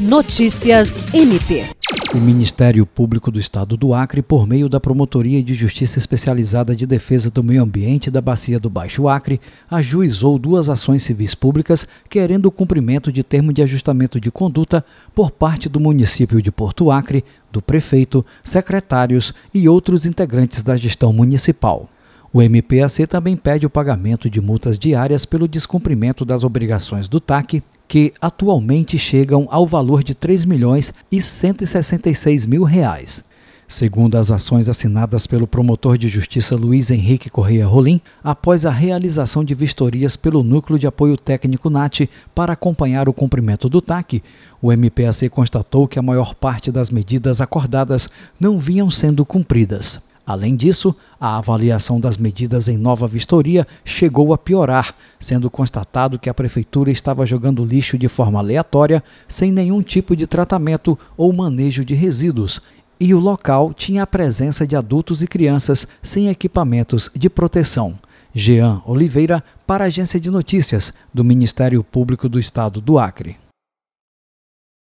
Notícias MP. O Ministério Público do Estado do Acre, por meio da Promotoria de Justiça Especializada de Defesa do Meio Ambiente da Bacia do Baixo Acre, ajuizou duas ações civis públicas querendo o cumprimento de termo de ajustamento de conduta por parte do município de Porto Acre, do prefeito, secretários e outros integrantes da gestão municipal. O MPAC também pede o pagamento de multas diárias pelo descumprimento das obrigações do TAC, que atualmente chegam ao valor de 3 milhões e 166 mil reais. Segundo as ações assinadas pelo promotor de justiça Luiz Henrique Correia Rolim, após a realização de vistorias pelo Núcleo de Apoio Técnico NAT para acompanhar o cumprimento do TAC, o MPAC constatou que a maior parte das medidas acordadas não vinham sendo cumpridas. Além disso, a avaliação das medidas em nova vistoria chegou a piorar, sendo constatado que a prefeitura estava jogando lixo de forma aleatória, sem nenhum tipo de tratamento ou manejo de resíduos, e o local tinha a presença de adultos e crianças sem equipamentos de proteção. Jean Oliveira, para a Agência de Notícias do Ministério Público do Estado do Acre.